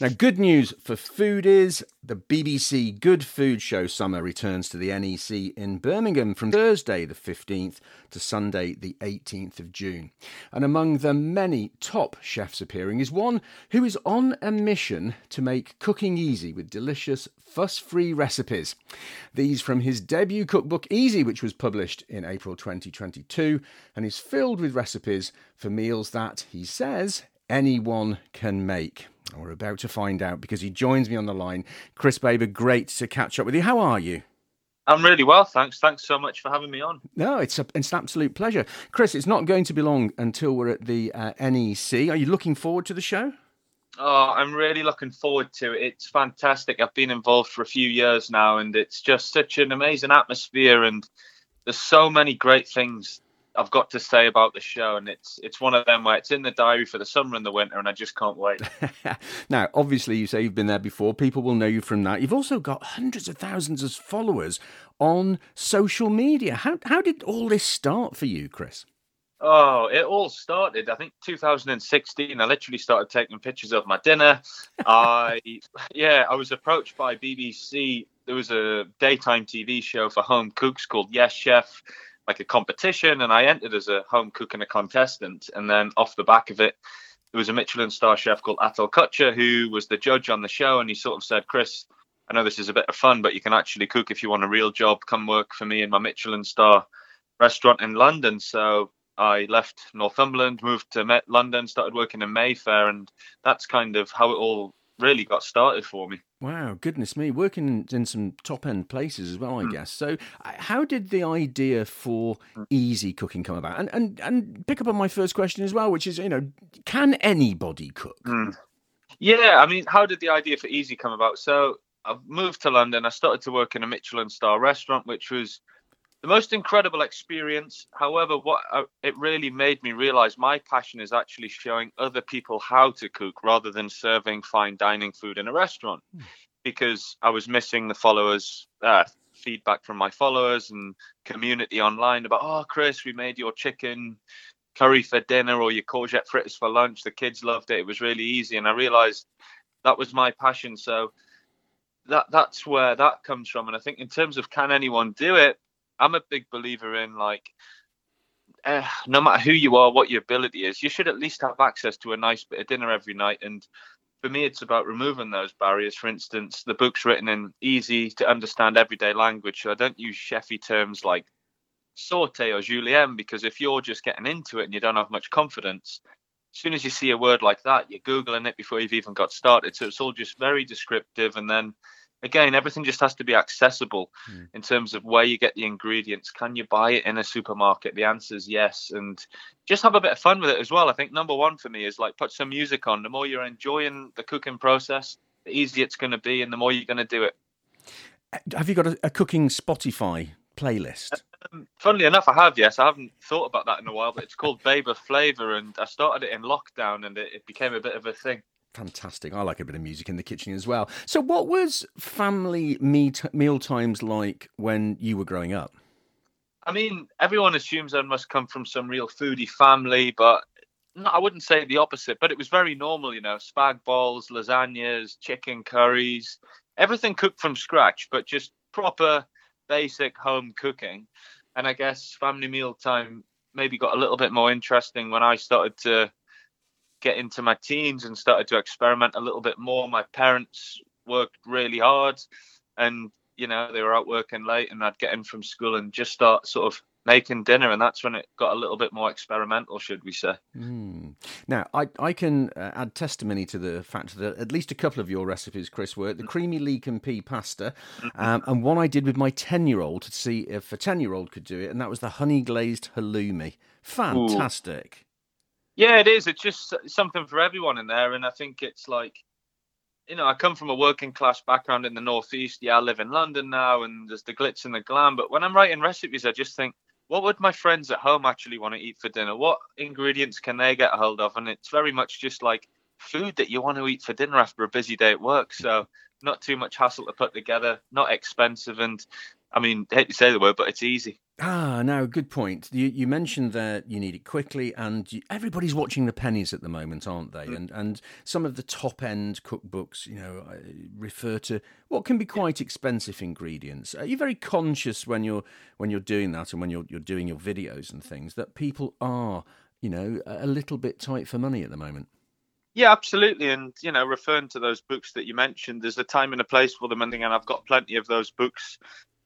Now, good news for foodies. The BBC Good Food Show Summer returns to the NEC in Birmingham from Thursday the 15th to Sunday the 18th of June. And among the many top chefs appearing is one who is on a mission to make cooking easy with delicious, fuss free recipes. These from his debut cookbook Easy, which was published in April 2022 and is filled with recipes for meals that, he says, anyone can make. We're about to find out because he joins me on the line. Chris Baber, great to catch up with you. How are you? I'm really well, thanks. Thanks so much for having me on. No, it's a, it's an absolute pleasure. Chris, it's not going to be long until we're at the uh, NEC. Are you looking forward to the show? Oh, I'm really looking forward to it. It's fantastic. I've been involved for a few years now, and it's just such an amazing atmosphere. And there's so many great things I've got to say about the show, and it's it's one of them where it's in the diary for the summer and the winter, and I just can't wait. now, obviously, you say you've been there before. People will know you from that. You've also got hundreds of thousands of followers on social media. How how did all this start for you, Chris? Oh, it all started. I think 2016. I literally started taking pictures of my dinner. I yeah, I was approached by BBC. There was a daytime TV show for home cooks called Yes Chef like a competition, and I entered as a home cook and a contestant. And then off the back of it, there was a Michelin star chef called Atul Kochhar who was the judge on the show, and he sort of said, "Chris, I know this is a bit of fun, but you can actually cook if you want a real job. Come work for me in my Michelin star restaurant in London." So I left Northumberland, moved to London, started working in Mayfair, and that's kind of how it all really got started for me. Wow, goodness me, working in some top end places as well, I mm. guess. So, how did the idea for hmm. easy cooking come about? And and and pick up on my first question as well, which is, you know, can anybody cook? Mm. Yeah, I mean, how did the idea for easy come about? So, I've moved to London. I started to work in a Michelin star restaurant, which was the most incredible experience. However, what uh, it really made me realize my passion is actually showing other people how to cook rather than serving fine dining food in a restaurant, mm. because I was missing the followers. Uh, feedback from my followers and community online about oh chris we made your chicken curry for dinner or your courgette fritters for lunch the kids loved it it was really easy and i realized that was my passion so that that's where that comes from and i think in terms of can anyone do it I'm a big believer in like uh, no matter who you are, what your ability is, you should at least have access to a nice bit of dinner every night. And for me, it's about removing those barriers. For instance, the book's written in easy to understand everyday language, so I don't use chefy terms like saute or julienne because if you're just getting into it and you don't have much confidence, as soon as you see a word like that, you're googling it before you've even got started. So it's all just very descriptive, and then again, everything just has to be accessible mm. in terms of where you get the ingredients. Can you buy it in a supermarket? The answer is yes. And just have a bit of fun with it as well. I think number one for me is like put some music on. The more you're enjoying the cooking process, the easier it's going to be and the more you're going to do it. Have you got a, a cooking Spotify playlist? Um, funnily enough, I have. Yes, I haven't thought about that in a while, but it's called Baber Flavor, and I started it in lockdown, and it, it became a bit of a thing. Fantastic. I like a bit of music in the kitchen as well. So, what was family meal times like when you were growing up? I mean, everyone assumes I must come from some real foodie family, but no, I wouldn't say the opposite. But it was very normal, you know, spag balls, lasagnas, chicken curries, everything cooked from scratch, but just proper, basic home cooking. And I guess family meal time maybe got a little bit more interesting when I started to get into my teens and started to experiment a little bit more. My parents worked really hard and you know they were out working late and I'd get in from school and just start sort of making dinner and that's when it got a little bit more experimental should we say mm. now I, I can uh, add testimony to the fact that at least a couple of your recipes chris were the creamy leek and pea pasta mm-hmm. um, and one i did with my 10 year old to see if a 10 year old could do it and that was the honey glazed halloumi fantastic Ooh. Yeah, it is. It's just something for everyone in there, and I think it's like, you know, I come from a working class background in the northeast. Yeah, I live in London now, and there's the glitz and the glam. But when I'm writing recipes, I just think, what would my friends at home actually want to eat for dinner? What ingredients can they get hold of? And it's very much just like food that you want to eat for dinner after a busy day at work. So not too much hassle to put together, not expensive, and I mean, I hate to say the word, but it's easy. Ah, now good point. You you mentioned that you need it quickly, and you, everybody's watching the pennies at the moment, aren't they? Mm. And and some of the top end cookbooks, you know, refer to what can be quite expensive ingredients. Are you very conscious when you're when you're doing that, and when you're you're doing your videos and things that people are, you know, a little bit tight for money at the moment? Yeah, absolutely. And you know, referring to those books that you mentioned, there's a time and a place for them, and I've got plenty of those books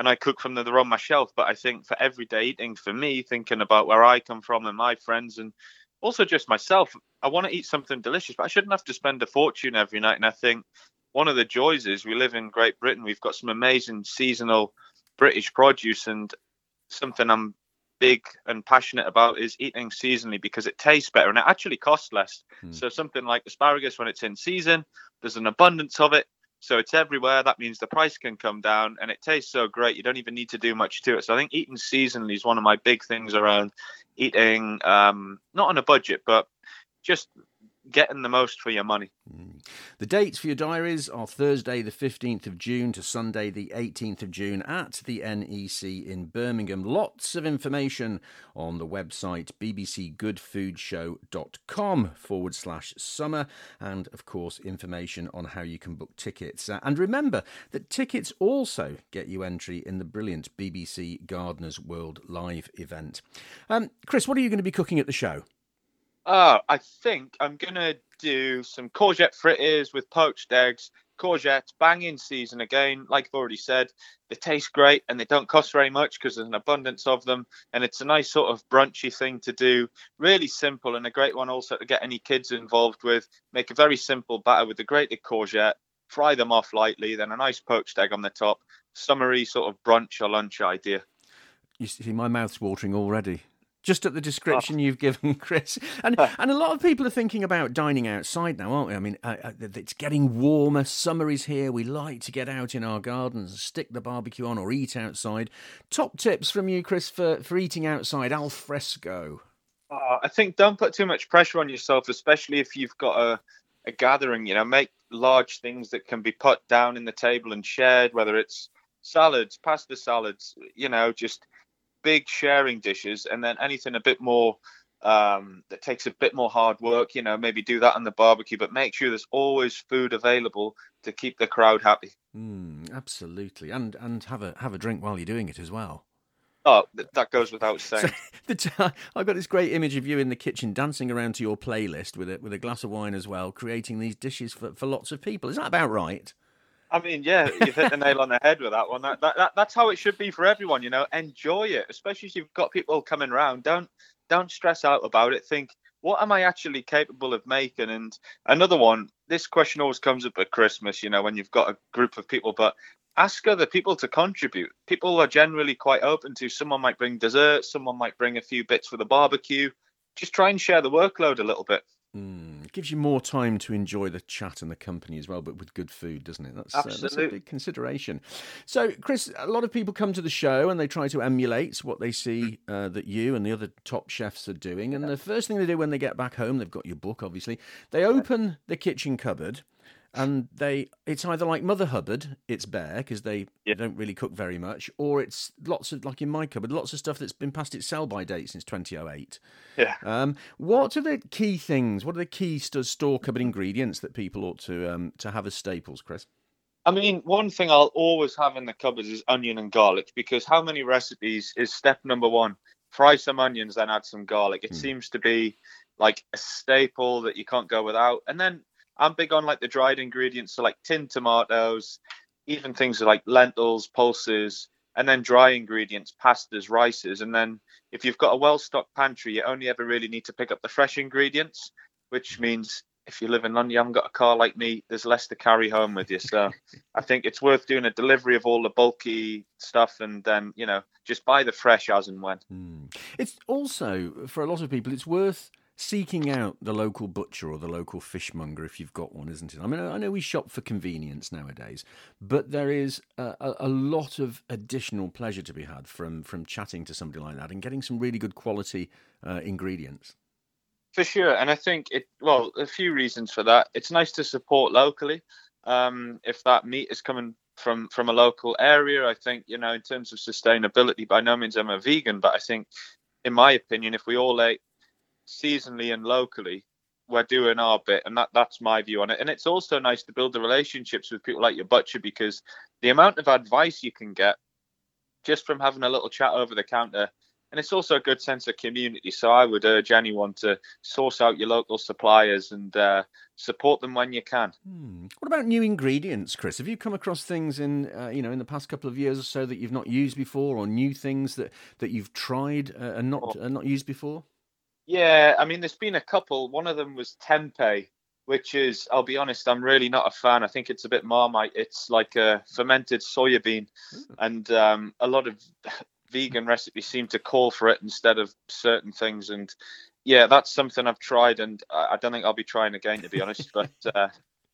and I cook from them. They're on my shelf. But I think for everyday eating, for me, thinking about where I come from and my friends, and also just myself, I want to eat something delicious, but I shouldn't have to spend a fortune every night. And I think one of the joys is we live in Great Britain. We've got some amazing seasonal British produce, and something I'm big and passionate about is eating seasonally because it tastes better and it actually costs less. Hmm. So something like asparagus when it's in season, there's an abundance of it. So it's everywhere. That means the price can come down and it tastes so great. You don't even need to do much to it. So I think eating seasonally is one of my big things around eating, um, not on a budget, but just getting the most for your money. Mm. The dates for your diaries are Thursday, the 15th of June to Sunday, the 18th of June at the NEC in Birmingham. Lots of information on the website bbcgoodfoodshow.com forward slash summer, and of course, information on how you can book tickets. Uh, and remember that tickets also get you entry in the brilliant BBC Gardeners World Live event. Um, Chris, what are you going to be cooking at the show? Oh, I think I'm gonna do some courgette fritters with poached eggs. Courgettes, banging in season again. Like I've already said, they taste great and they don't cost very much because there's an abundance of them. And it's a nice sort of brunchy thing to do. Really simple and a great one also to get any kids involved with. Make a very simple batter with the grated courgette, fry them off lightly, then a nice poached egg on the top. Summery sort of brunch or lunch idea. You see, my mouth's watering already just at the description oh. you've given, Chris. And and a lot of people are thinking about dining outside now, aren't we? I mean, uh, uh it's getting warmer. Summer is here. We like to get out in our gardens, stick the barbecue on, or eat outside. Top tips from you, Chris, for for eating outside al fresco. Uh, I think don't put too much pressure on yourself, especially if you've got a a gathering. You know, make large things that can be put down in the table and shared, whether it's salads, pasta salads. You know, just big sharing dishes, and then anything a bit more um, that takes a bit more hard work, you know, maybe do that on the barbecue, but make sure there's always food available to keep the crowd happy. Mm, absolutely, and and have a have a drink while you're doing it as well. Oh, that goes without saying. So, I've got this great image of you in the kitchen dancing around to your playlist with a with a glass of wine as well, creating these dishes for, for lots of people. Is that about right? I mean, yeah, you've hit the nail on the head with that one. That, that, that, that's how it should be for everyone. You know, enjoy it, especially if you've got people coming around. Don't don't stress out about it. Think, what am I actually capable of making? And another one, this question always comes up at Christmas. You know, when you've got a group of people, but ask other people to contribute. People are generally quite open to. Someone might bring dessert. Someone might bring a few bits for the barbecue. Just try and share the workload a little bit. Mm, it gives you more time to enjoy the chat and the company as well, but with good food, doesn't it? That's, uh, that's a big consideration. So, Chris, a lot of people come to the show and they try to emulate what they see uh, that you and the other top chefs are doing. And the first thing they do when they get back home, they've got your book, obviously, they open the kitchen cupboard and they it's either like Mother Hubbard, it's bare because they yeah. don't really cook very much, or it's lots of like in my cupboard, lots of stuff that's been past its sell by date since 2008. Yeah. Um, what are the key things? What are the key store cupboard ingredients that people ought to um, to have as staples, Chris? I mean, one thing I'll always have in the cupboards is onion and garlic because how many recipes is step number one? Fry some onions, then add some garlic. It mm. seems to be like a staple that you can't go without. And then I'm big on like the dried ingredients, so like tinned tomatoes, even things like lentils, pulses, and then dry ingredients, pastas, rices. And then if you've got a well stocked pantry, you only ever really need to pick up the fresh ingredients, which means if you live in London, you haven't got a car like me, there's less to carry home with you. So I think it's worth doing a delivery of all the bulky stuff and then, you know, just buy the fresh as and when. Mm. It's also, for a lot of people, it's worth seeking out the local butcher or the local fishmonger if you've got one, isn't it? I mean, I know we shop for convenience nowadays, but there is a, a, lot of additional pleasure to be had from from chatting to somebody like that and getting some really good quality uh, ingredients. For sure, and I think it. Well, a few reasons for that. It's nice to support locally. Um, if that meat is coming from from a local area. I think you know in terms of sustainability, by no means I'm a vegan, but I think, in my opinion, if we all ate seasonally and locally, we're doing our bit, and that that's my view on it. And it's also nice to build the relationships with people like your butcher because the amount of advice you can get just from having a little chat over the counter and it's also a good sense of community. So I would urge anyone to source out your local suppliers and uh, support them when you can. Hmm. What about new ingredients, Chris? Have you come across things in uh, you know in the past couple of years or so that you've not used before, or new things that that you've tried uh, and not oh. not used before? Yeah, I mean, there's been a couple. One of them was tempeh, which is, I'll be honest, I'm really not a fan. I think it's a bit marmite. It's like a fermented soya bean, and um, a lot of vegan recipes seem to call for it instead of certain things. And yeah, that's something I've tried, and I don't think I'll be trying again, to be honest. But uh,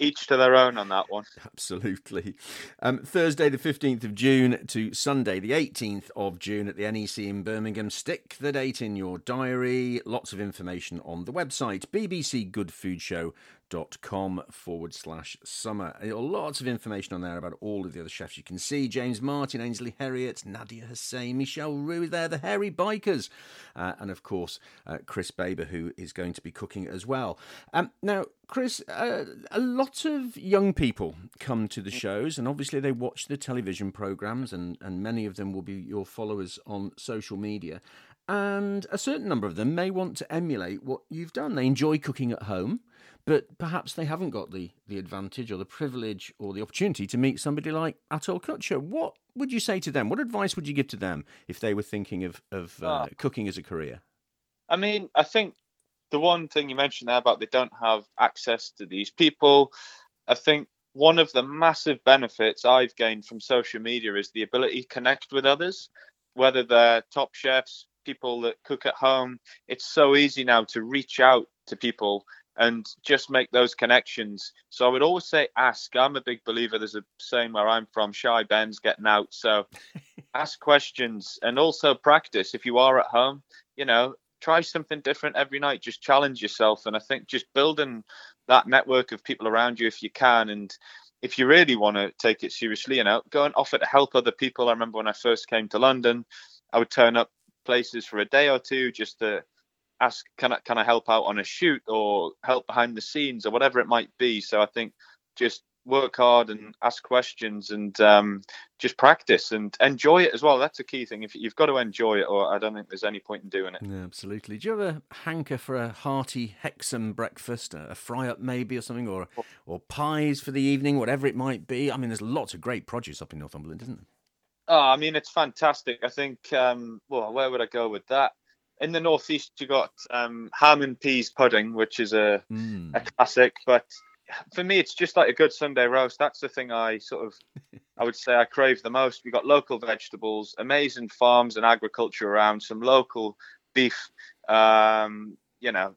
each to their own on that one. Absolutely. Um, Thursday, the 15th of June to Sunday, the 18th of June at the NEC in Birmingham. Stick the date in your diary. Lots of information on the website, BBC Good Food Show dot com forward slash summer. Lots of information on there about all of the other chefs you can see. James Martin, Ainsley Harriott, Nadiya Hussain, Michel Roux there, the Hairy Bikers, uh, and of course uh, Chris Baber, who is going to be cooking as well. Um, now, Chris, uh, a lot of young people come to the shows, and obviously they watch the television programs, and, and many of them will be your followers on social media. And a certain number of them may want to emulate what you've done. They enjoy cooking at home but perhaps they haven't got the, the advantage or the privilege or the opportunity to meet somebody like Atul Kochhar. What would you say to them? What advice would you give to them if they were thinking of, of uh, oh. cooking as a career? I mean, I think the one thing you mentioned there about they don't have access to these people, I think one of the massive benefits I've gained from social media is the ability to connect with others, whether they're top chefs, people that cook at home. It's so easy now to reach out to people and just make those connections. So I would always say ask. I'm a big believer. There's a saying where I'm from, shy Ben's getting out. So ask questions and also practice. If you are at home, you know, try something different every night. Just challenge yourself. And I think just building that network of people around you if you can and if you really want to take it seriously, you know, go and offer to help other people. I remember when I first came to London, I would turn up places for a day or two just to ask can I can I help out on a shoot or help behind the scenes or whatever it might be. So I think just work hard and ask questions and um, just practice and enjoy it as well. That's a key thing. If you've got to enjoy it, or I don't think there's any point in doing it. Yeah, absolutely. Do you ever hanker for a hearty Hexham breakfast, a fry up maybe or something, or or pies for the evening, whatever it might be? I mean, there's lots of great produce up in Northumberland, isn't there? Oh, I mean, it's fantastic. I think. Um, well, where would I go with that? In the northeast you got um, ham and peas pudding, which is a mm. a classic. But for me, it's just like a good Sunday roast. That's the thing I sort of, I would say, I crave the most. We got local vegetables, amazing farms and agriculture around, some local beef. Um, you know,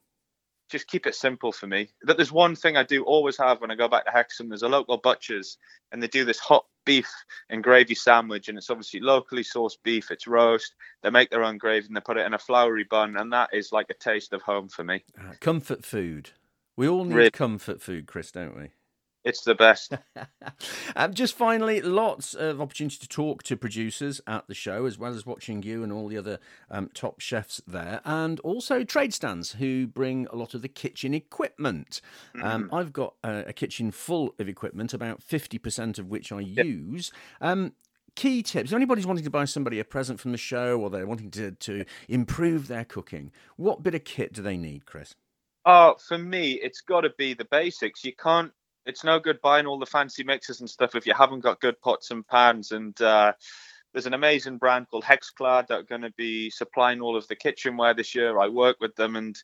just keep it simple for me. But there's one thing I do always have when I go back to Hexham. There's a local butcher's, and they do this hot beef and gravy sandwich, and it's obviously locally sourced beef. It's roast. They make their own gravy and they put it in a floury bun, and that is like a taste of home for me. Uh, comfort food. We all need really? comfort food, Chris, don't we? It's the best. um, just finally, lots of opportunity to talk to producers at the show, as well as watching you and all the other um, top chefs there, and also trade stands who bring a lot of the kitchen equipment. Um, mm-hmm. I've got a, a, kitchen full of equipment, about 50% of which I yep. use. Um, key tips if anybody's wanting to buy somebody a present from the show or they're wanting to, to improve their cooking what bit of kit do they need chris oh for me it's got to be the basics you can't it's no good buying all the fancy mixers and stuff if you haven't got good pots and pans. And uh, there's an amazing brand called Hexclad that are going to be supplying all of the kitchenware this year. I work with them, and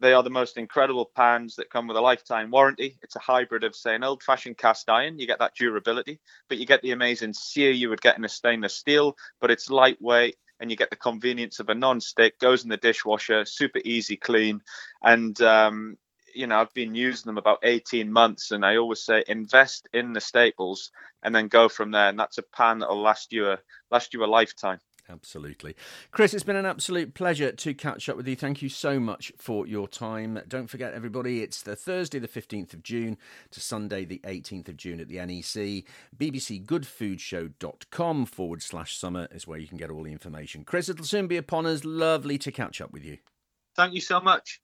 they are the most incredible pans that come with a lifetime warranty. It's a hybrid of, say, an old fashioned cast iron. You get that durability, but you get the amazing sear you would get in a stainless steel, but it's lightweight and you get the convenience of a non-stick goes in the dishwasher super easy clean and um, you know, I've been using them about 18 months, and I always say invest in the staples and then go from there. And that's a pan that'll last you a last you a lifetime. Absolutely. Chris, it's been an absolute pleasure to catch up with you. Thank you so much for your time. Don't forget, everybody, it's the Thursday, the 15th of June to Sunday, the 18th of June at the NEC. BBCGoodFoodShow.com forward slash summer is where you can get all the information. Chris, it'll soon be upon us. Lovely to catch up with you. Thank you so much.